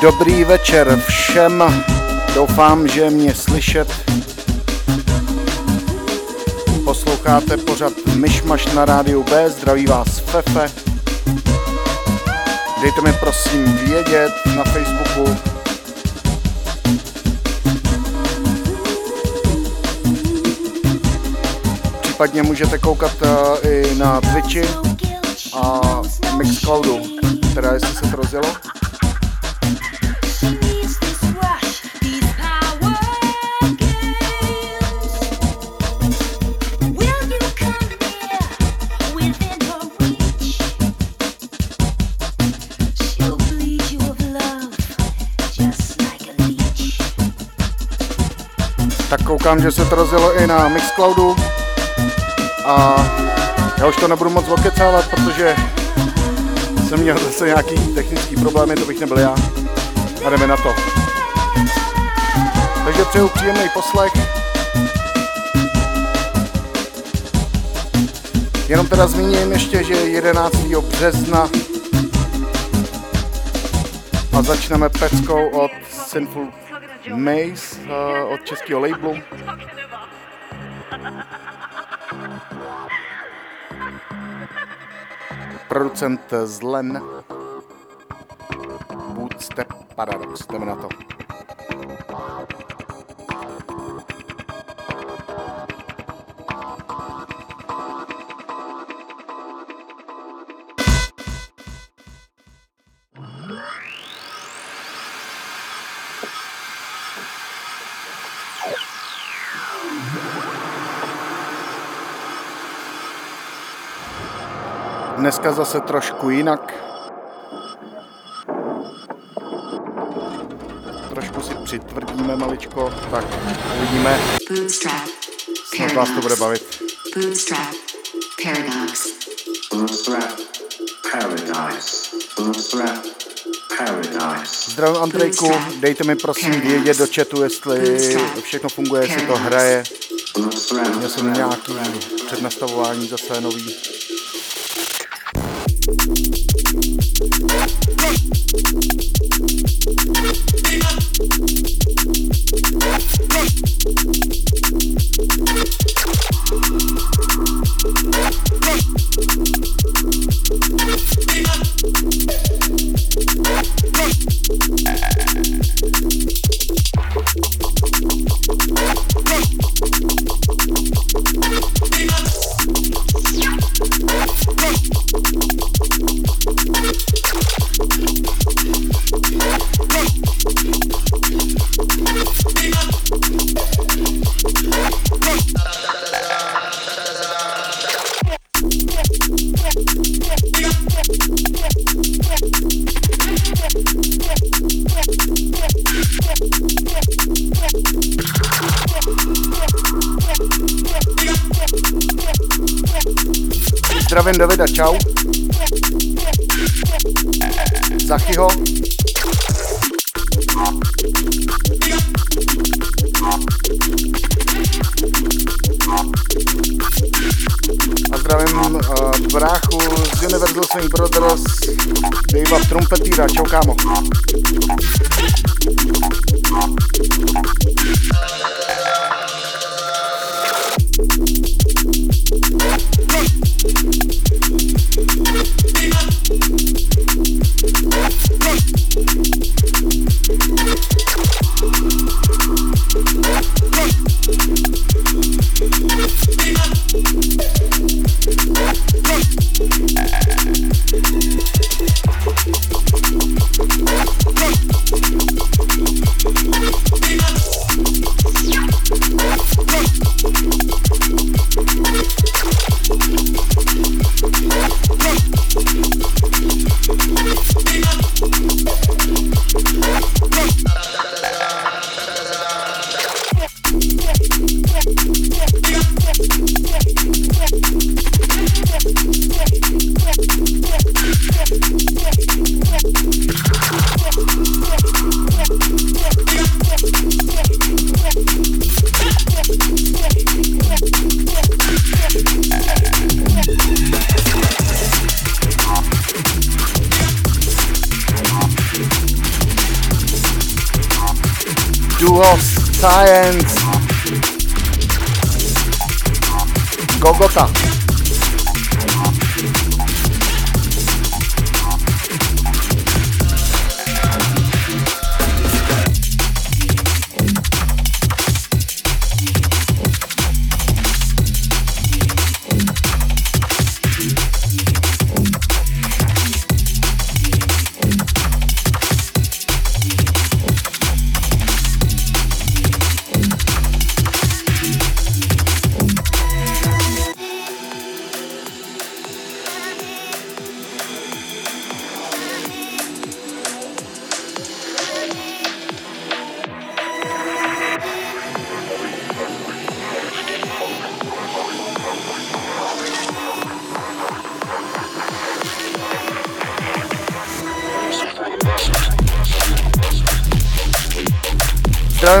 Dobrý večer všem. Doufám, že mě slyšet. Posloucháte pořad Myšmaš na rádiu B. Zdraví vás Fefe. Dejte mi prosím vědět na Facebooku. Případně můžete koukat eh, i na Twitchi a Mixcloudu, teda jestli se to rozjelo. Koukám, že se to rozjelo i na Mixcloudu. A já už to nebudu moc okecávat, protože jsem měl zase nějaký technický problémy, to bych nebyl já. A jdeme na to. Takže přeju příjemný poslech. Jenom teda zmíním ještě, že je 11. března a začneme peckou od Sinful Maze od českého labelu. Producent Zlen. Bootstep Paradox. Jdeme na to. Dneska zase trošku jinak. Trošku si přitvrdíme maličko, tak uvidíme, Bootstrap. snad vás to bude bavit. Bootstrap. Paradox. Bootstrap Paradise. Bootstrap Paradise. Zdravím Andrejku, dejte mi prosím vědět do chatu, jestli všechno funguje, jestli to hraje. Měl jsem nějaký přednastavování zase nový. Universal Swing Brothers, Davea Trumpetýra, čau kámo. lost Go Golgotha.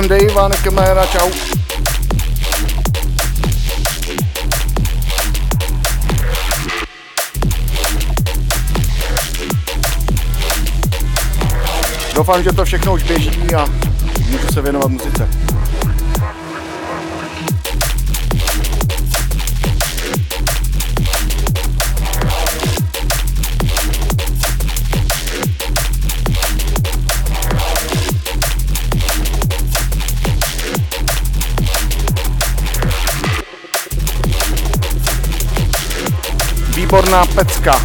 Zdravím Dave, Vánek Keméra, čau. Doufám, že to všechno už běží a můžu se věnovat muzice. Výborná pecka.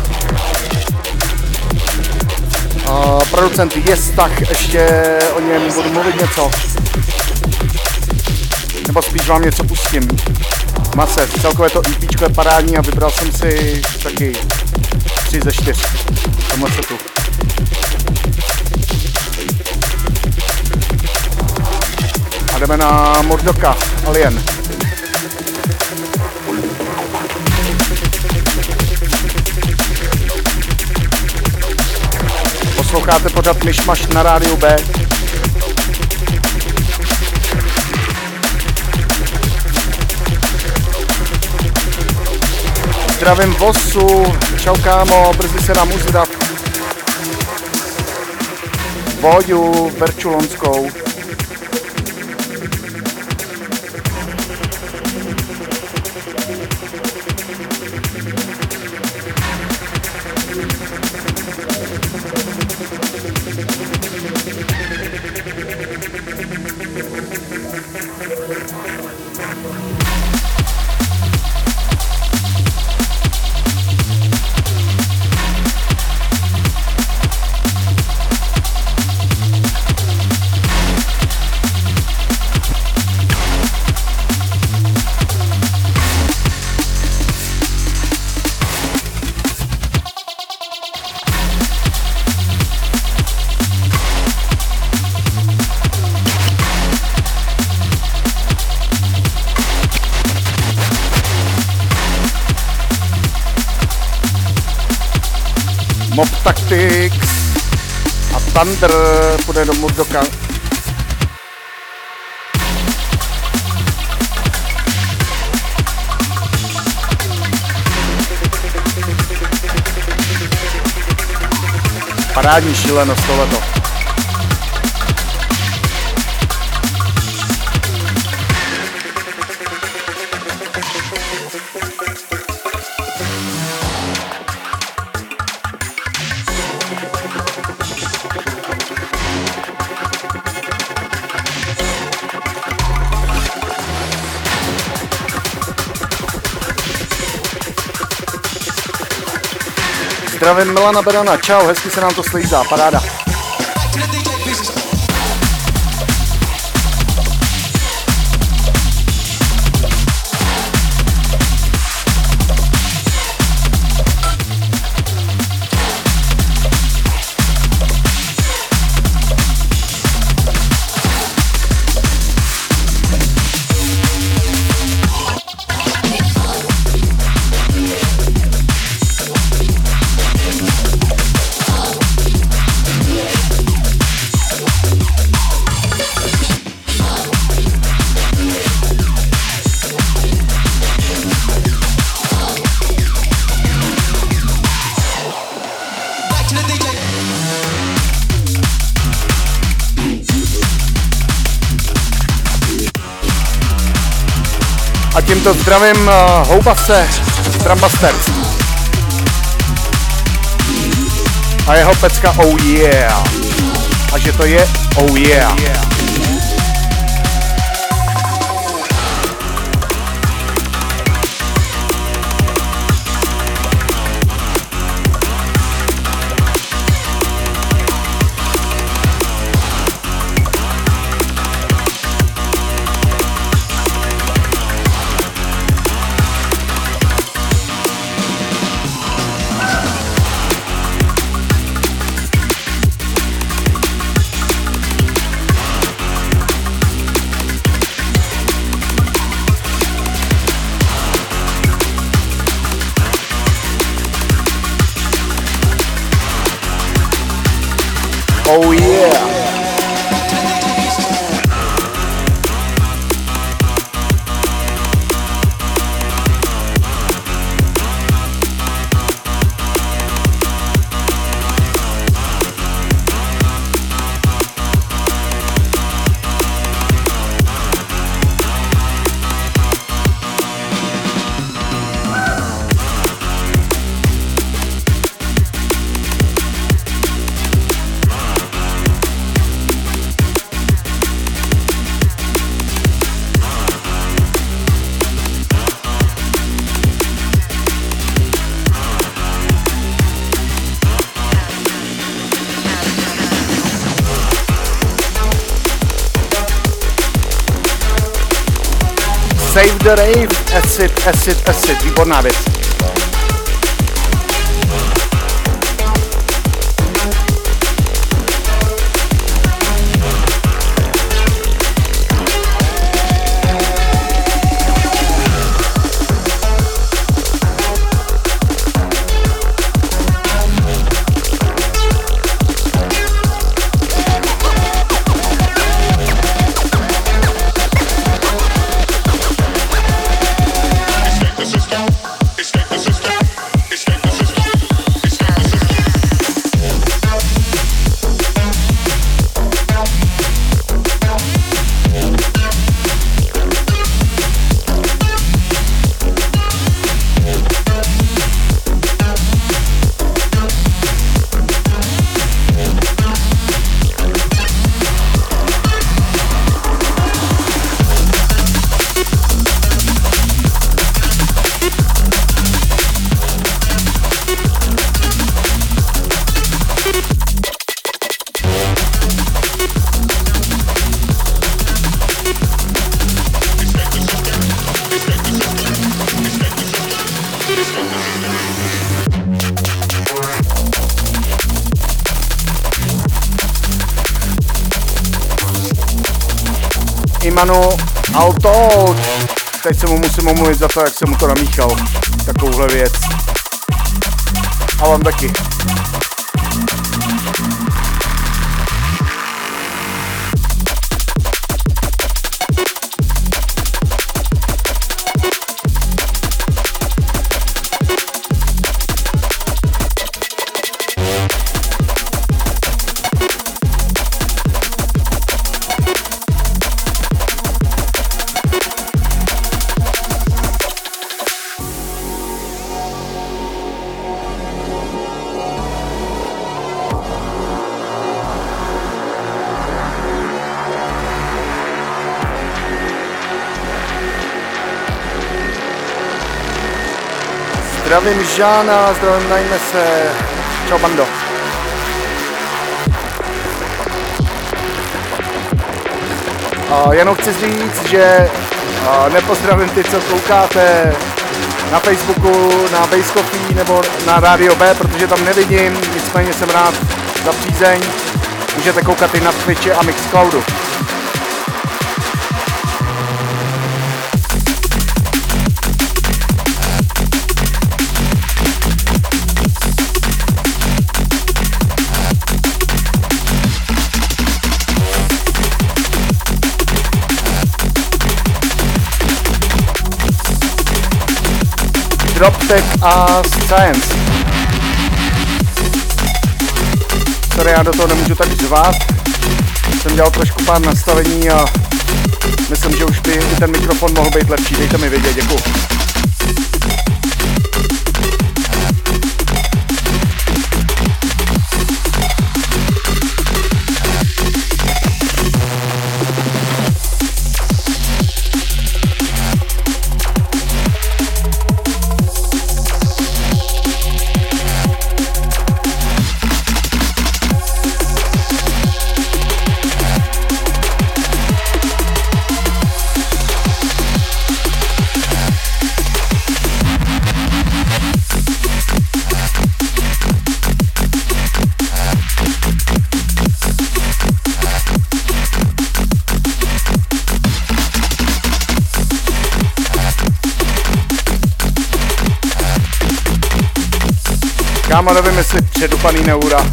Uh, producent Jestach, ještě o něm budu mluvit něco. Nebo spíš vám něco pustím. Mase, celkové to EP je parádní a vybral jsem si taky 3 ze 4 v tomhle setu. Jdeme na Mordoka, Alien. Posloucháte pořád Myšmaš na rádiu B. Zdravím Vosu, čau kámo, brzy se nám uzdrav. Voďu, Verčulonskou. Mob Thunder půjde do Murdoka. Parádní šílenost tohleto. Zdravím Milana Berana, čau, hezky se nám to slízá, paráda. Tímto zdravím uh, Houbase, Trambaster. A jeho pecka Oh Yeah. A že to je Oh Yeah. yeah. SS, S tipo Naves věc. Imanu Alto. Teď se mu musím omluvit za to, jak jsem mu to namíchal. Takovouhle věc. A vám taky. Zdravím Žána, zdravím najme se. Čau bando. A jenom chci říct, že nepozdravím ty, co koukáte na Facebooku, na Base Coffee nebo na Radio B, protože tam nevidím, nicméně jsem rád za přízeň. Můžete koukat i na Twitchi a Mixcloudu. Droptech a Science. Sorry, já do toho nemůžu tak zvát. Jsem dělal trošku pár nastavení a myslím, že už by i ten mikrofon mohl být lepší. Dejte mi vědět, děkuji. Kámo, nevím, jestli předupaný neura.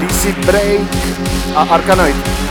DC Break a Arkanoid.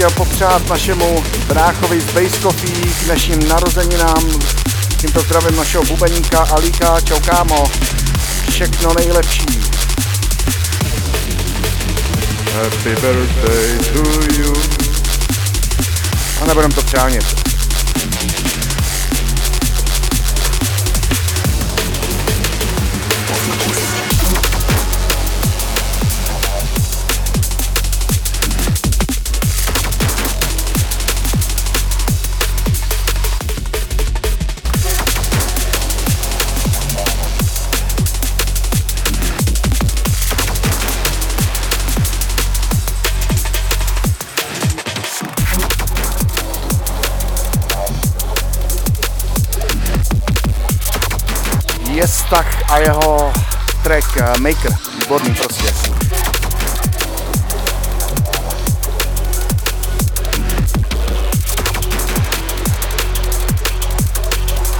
Chtěl popřát našemu bráchovi z Base Coffee k našim narozeninám. Tímto zdravím našeho bubeníka Alíka. Čau kámo. Všechno nejlepší. Happy birthday to you. A nebudem to přánit. A jeho track eh, Maker. Výborný prostě.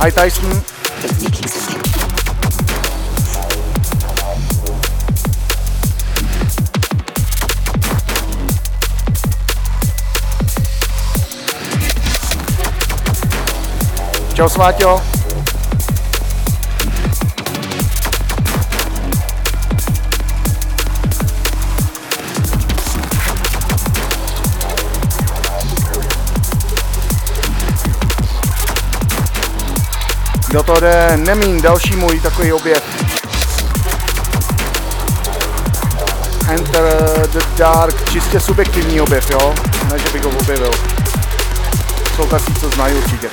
Hi Tyson. Čau Sváťo. Do toho jde Nemín, další můj takový objev. Enter the Dark, čistě subjektivní objev, jo? Ne, že bych ho objevil. Jsou tací, co znají určitě.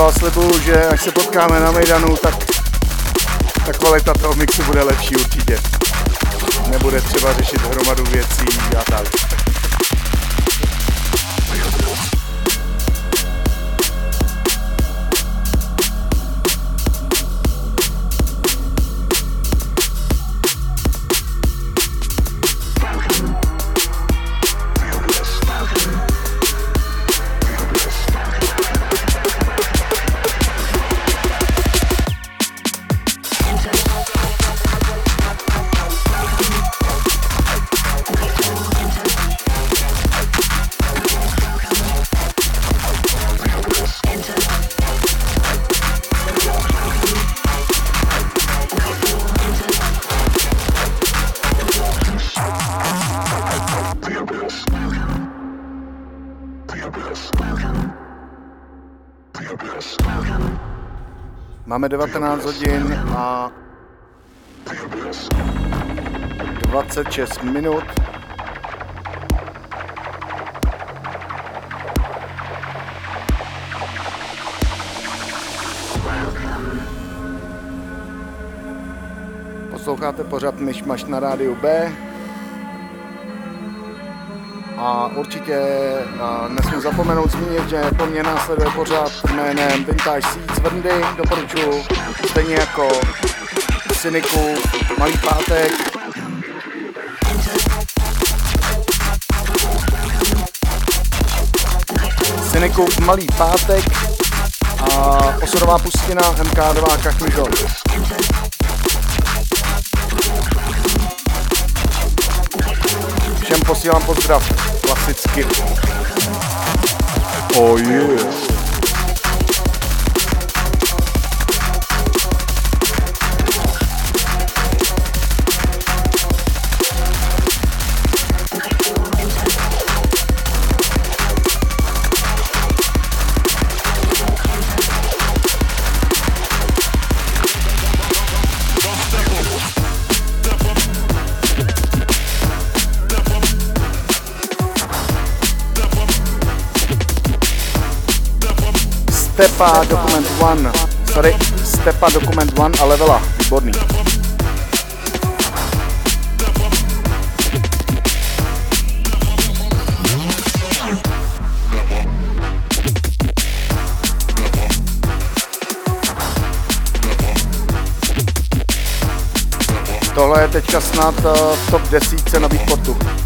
Jo, slibuju, že až se potkáme na Mejdanu, tak ta kvalita toho mixu bude lepší určitě. Nebude třeba řešit hromadu věcí a tak. Máme 19 hodin a 26 minut. Posloucháte pořád Myšmaš na rádiu B. A určitě nesmím zapomenout zmínit, že po mně následuje pořád jménem Vintage Seeds Vrndy, doporučuji, stejně jako Cyniku, Malý pátek. Cyniku, Malý pátek a osudová pustina MK2 Kachmizor. Všem posílám pozdrav, klasicky. Oh yeah. Stepa Document 1, sorry, Stepa Document 1 a Levela, výborný. Tohle je teďka snad v top 10 na Beatportu.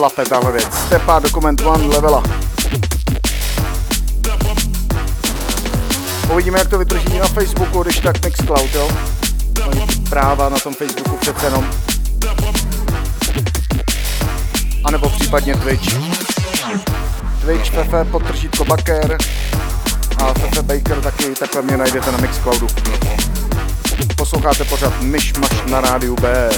Šlape tahle věc. Stepa, dokument one, levela. Uvidíme, jak to vydrží na Facebooku, když tak Mixcloud, jo? Mají práva na tom Facebooku přece jenom. A nebo případně Twitch. Twitch, Fefe, podtržítko Baker a Fefe Baker taky, takhle mě najdete na Mixcloudu. Posloucháte pořád Myšmaš na rádiu B.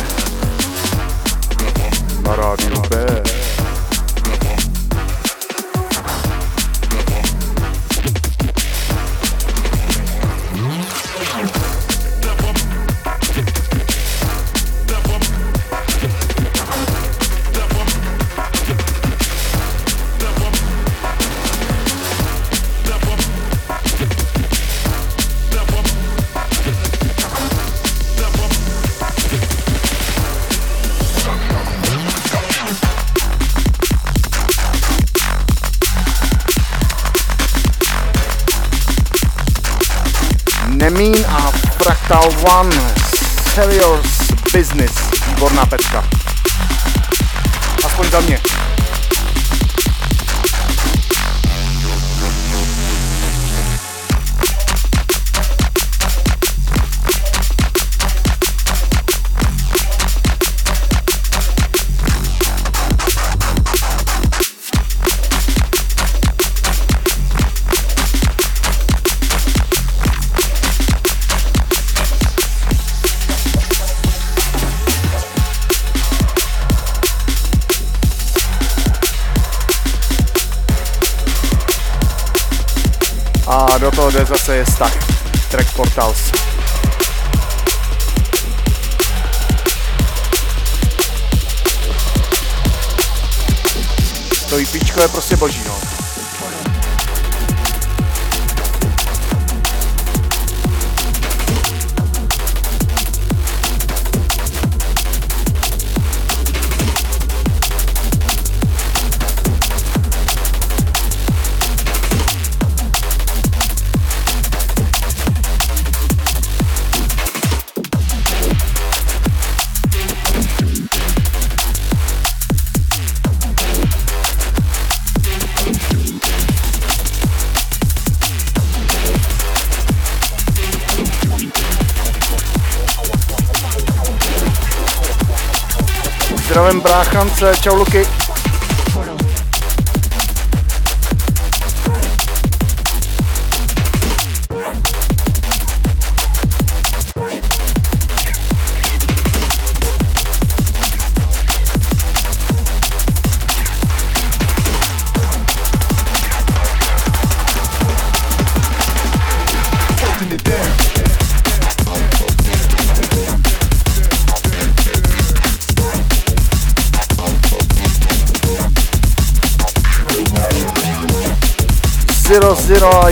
bráchance, čau Luky.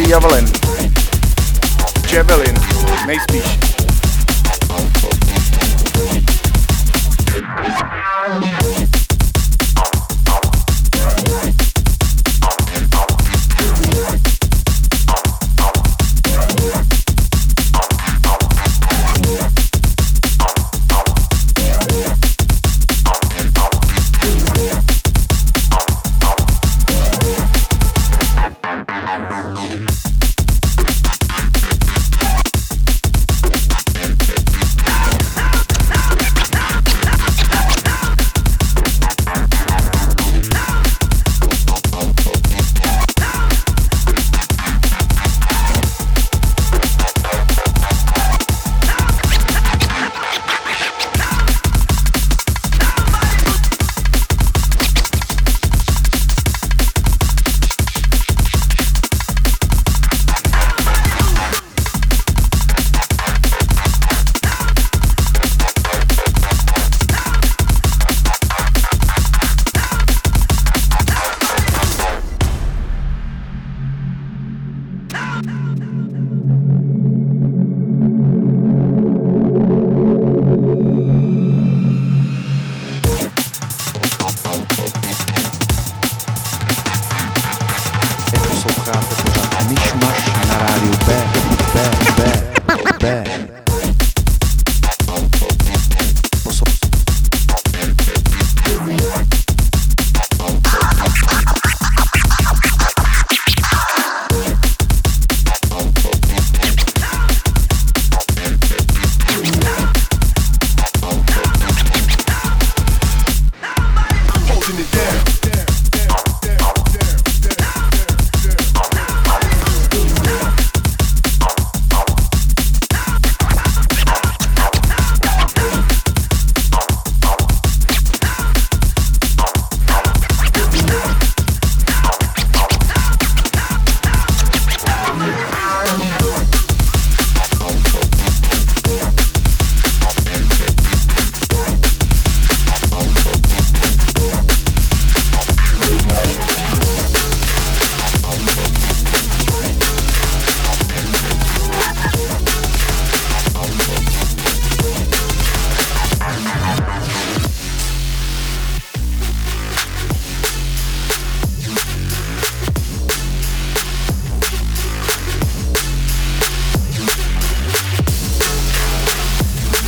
Evelyn.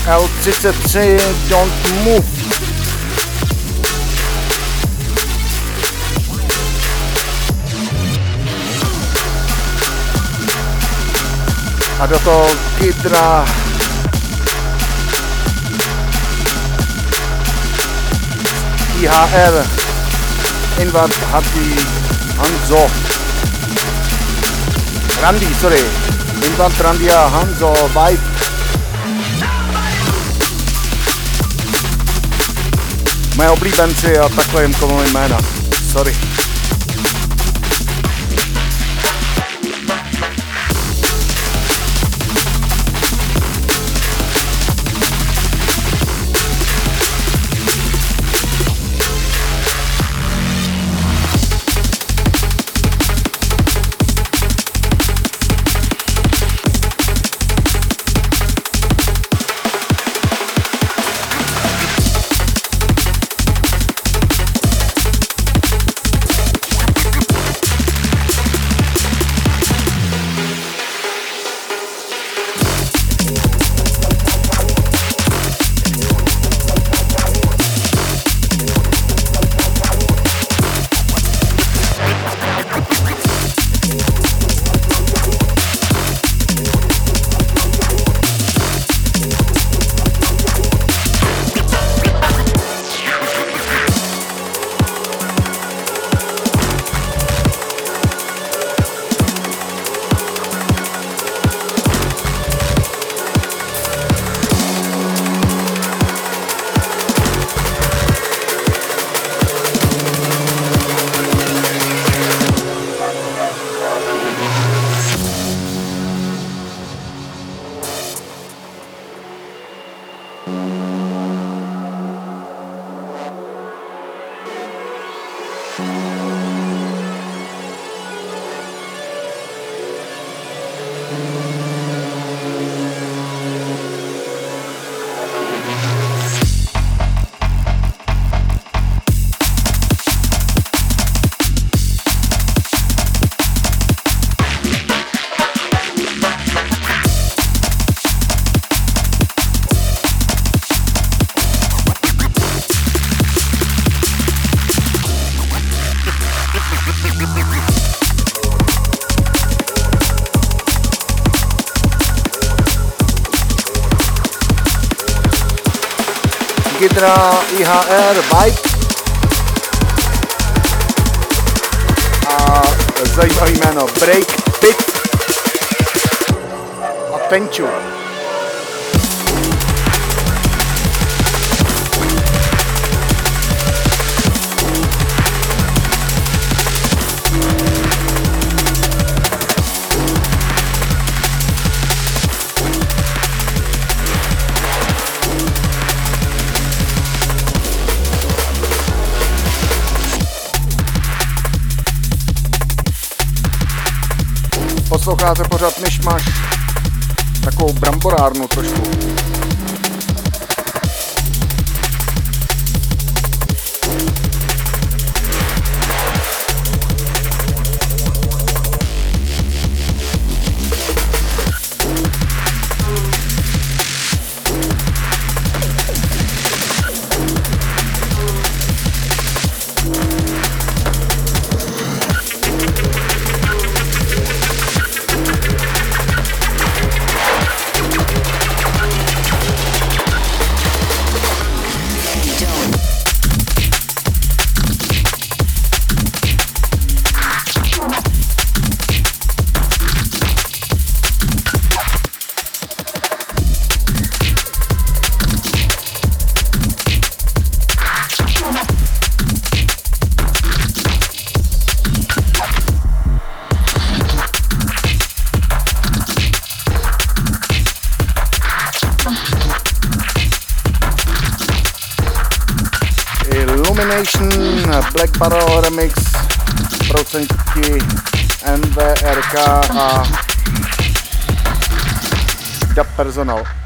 LCCC Don't Move. A do toho kytra IHR Inward hat die Hanzo. Randi, sorry. Inward Randia Hanzo Vibe. Moje oblíbenci a takhle jim komu jména. Sorry. out of a bike. da personal.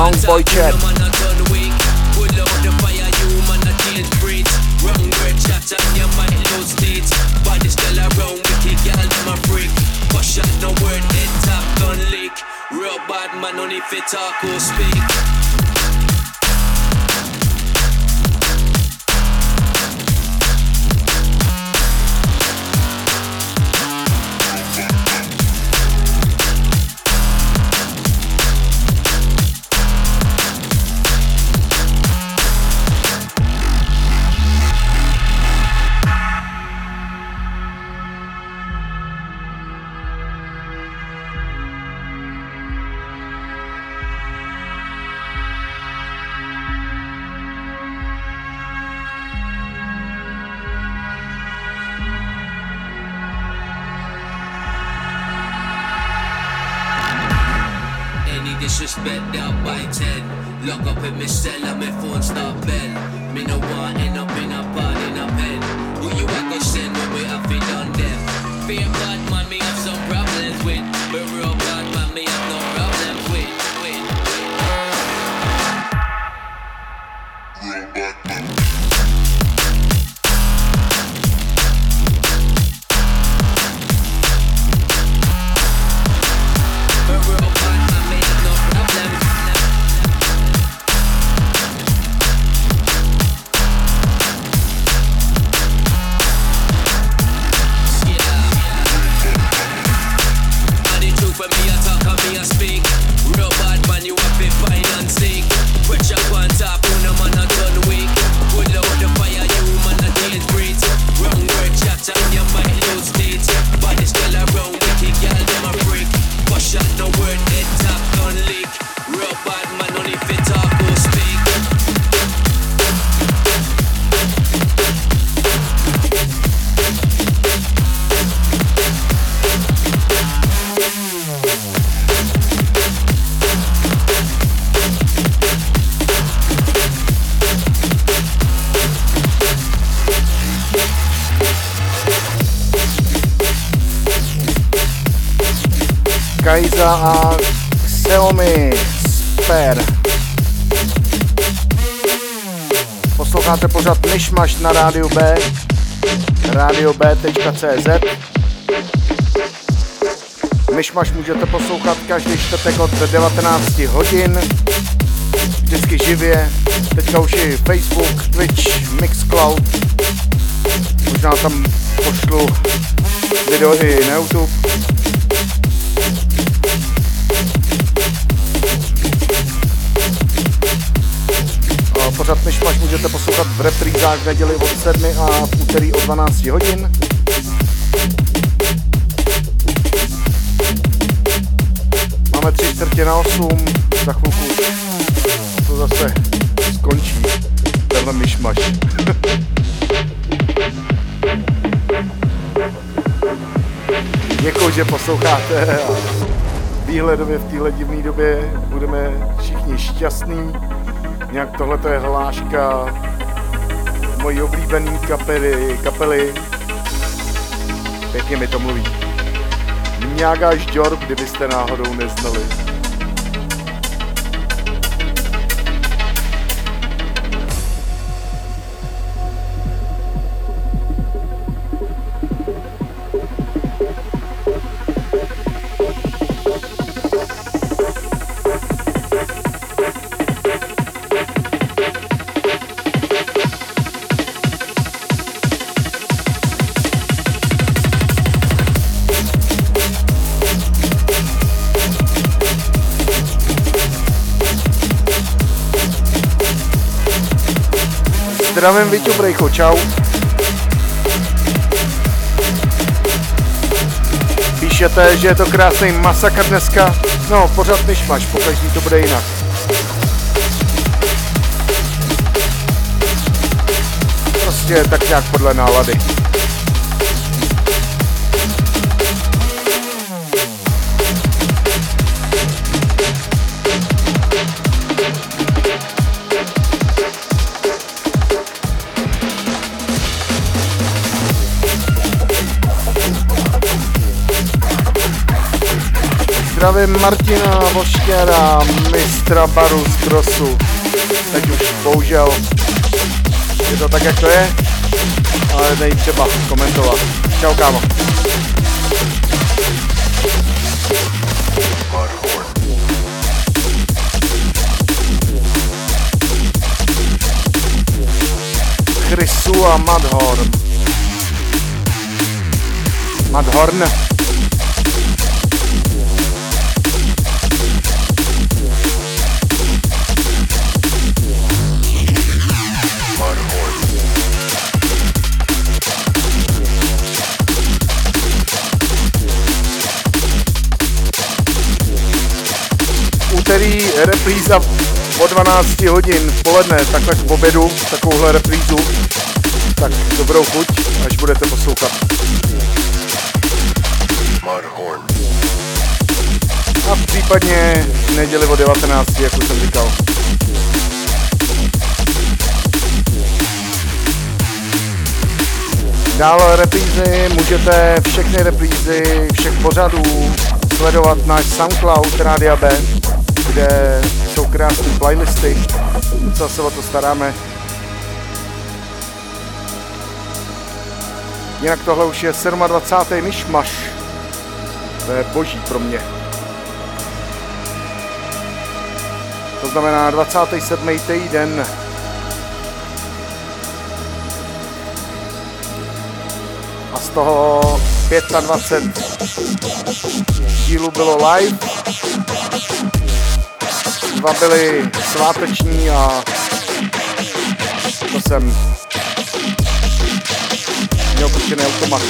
Wrong Boy Chat Real man only talk or speak na rádiu B, radiob.cz. Myšmaš můžete poslouchat každý čtvrtek od 19 hodin, vždycky živě, teďka už i Facebook, Twitch, Mixcloud, možná tam pošlu video i na YouTube. Pořad Myšmaš můžete poslouchat v reprízách v neděli od 7 a v úterý od 12 hodin. Máme tři čtvrtě na 8, za chvilku to zase skončí. Tenhle Myšmaš. Děkuji, že posloucháte a výhledově v téhle divné době budeme všichni šťastní Nějak tohle je hláška mojí oblíbený kapely, kapely. Pěkně mi to mluví. Nějaká žďor, kdybyste náhodou neznali. Brejcho, čau. Píšete, že je to krásný masakr dneska? No, pořád myšmaš, pokaždý to bude jinak. Prostě tak nějak podle nálady. Zdravím Martina Voštěra, mistra baru z Krosu. Teď už bohužel je to tak, jak to je, ale nejde třeba komentovat. Čau, kámo. Chrisu a Madhorn. Madhorn. Úterý repríza o 12 hodin v poledne, takhle k obědu, takovouhle reprízu. Tak dobrou chuť, až budete poslouchat. A případně v neděli o 19, jak už jsem říkal. Dál reprízy, můžete všechny reprízy všech pořadů sledovat náš Soundcloud Rádia B kde jsou krásné playlisty, co se o to staráme. Jinak tohle už je 27. myšmaš. To je boží pro mě. To znamená 27. týden. A z toho 25 dílů bylo live dva byly sváteční a to jsem měl puštěný automat.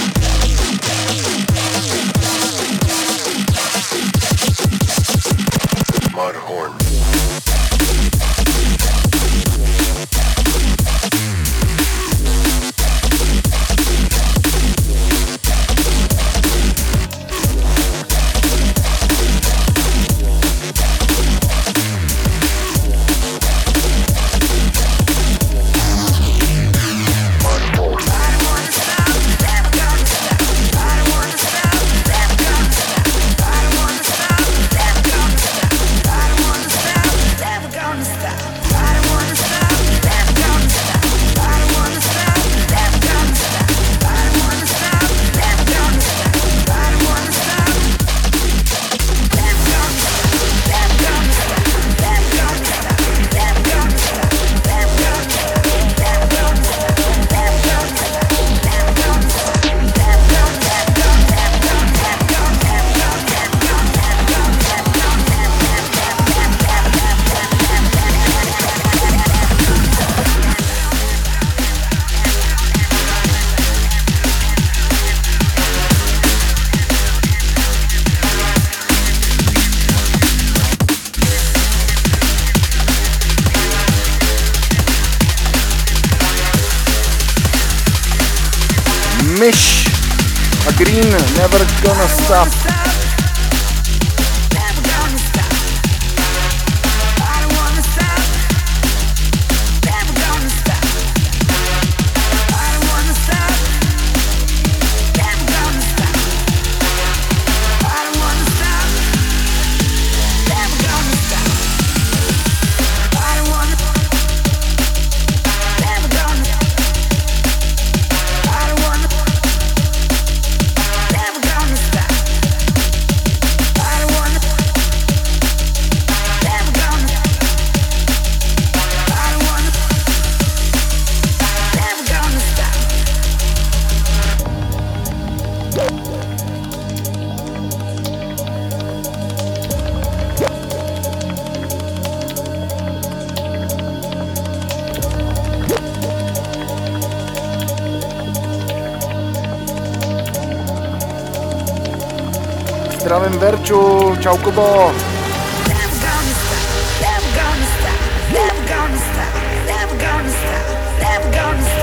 Zdravím Verču, čau Kubo. Never gonna stop, never gonna.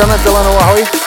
Jonah Delano, how are you?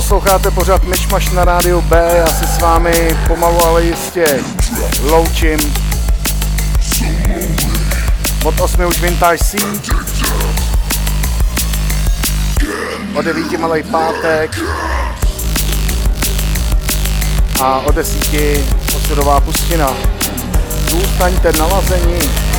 Posloucháte pořád Myšmaš na rádiu B, já se s vámi pomalu, ale jistě loučím. Od 8 už Vintage C. O 9 malý pátek. A o 10 osudová pustina. Zůstaňte nalazení.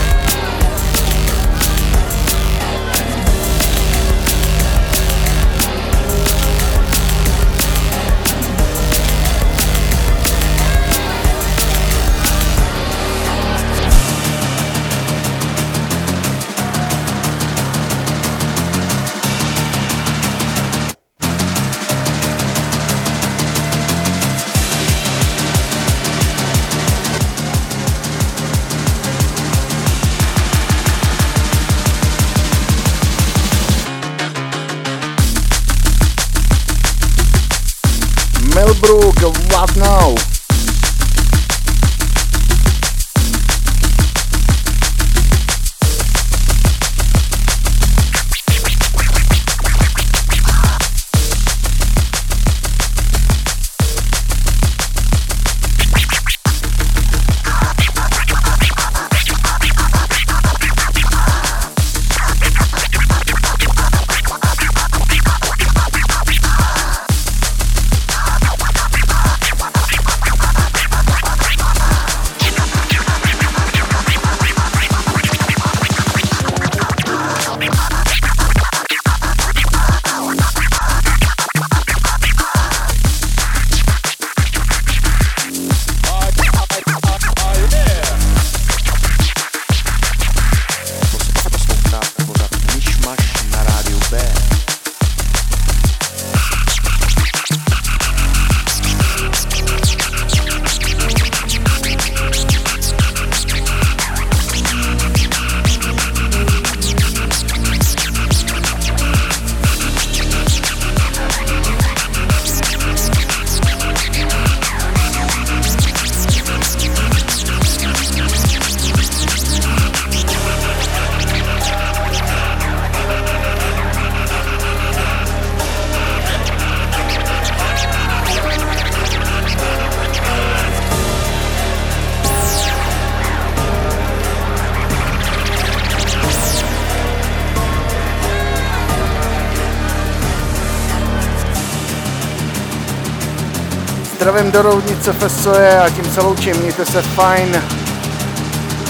Do Roudnice Fesoje a tím se loučím. Mějte se fajn.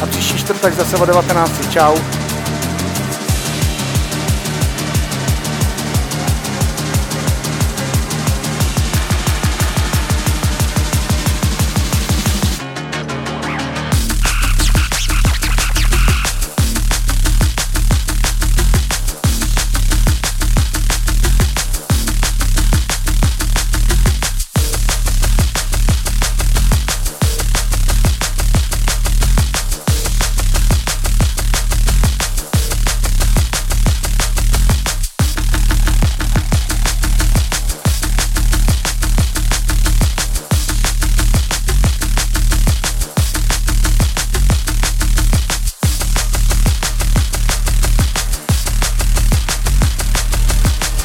A příští čtvrtek zase o 19. Čau.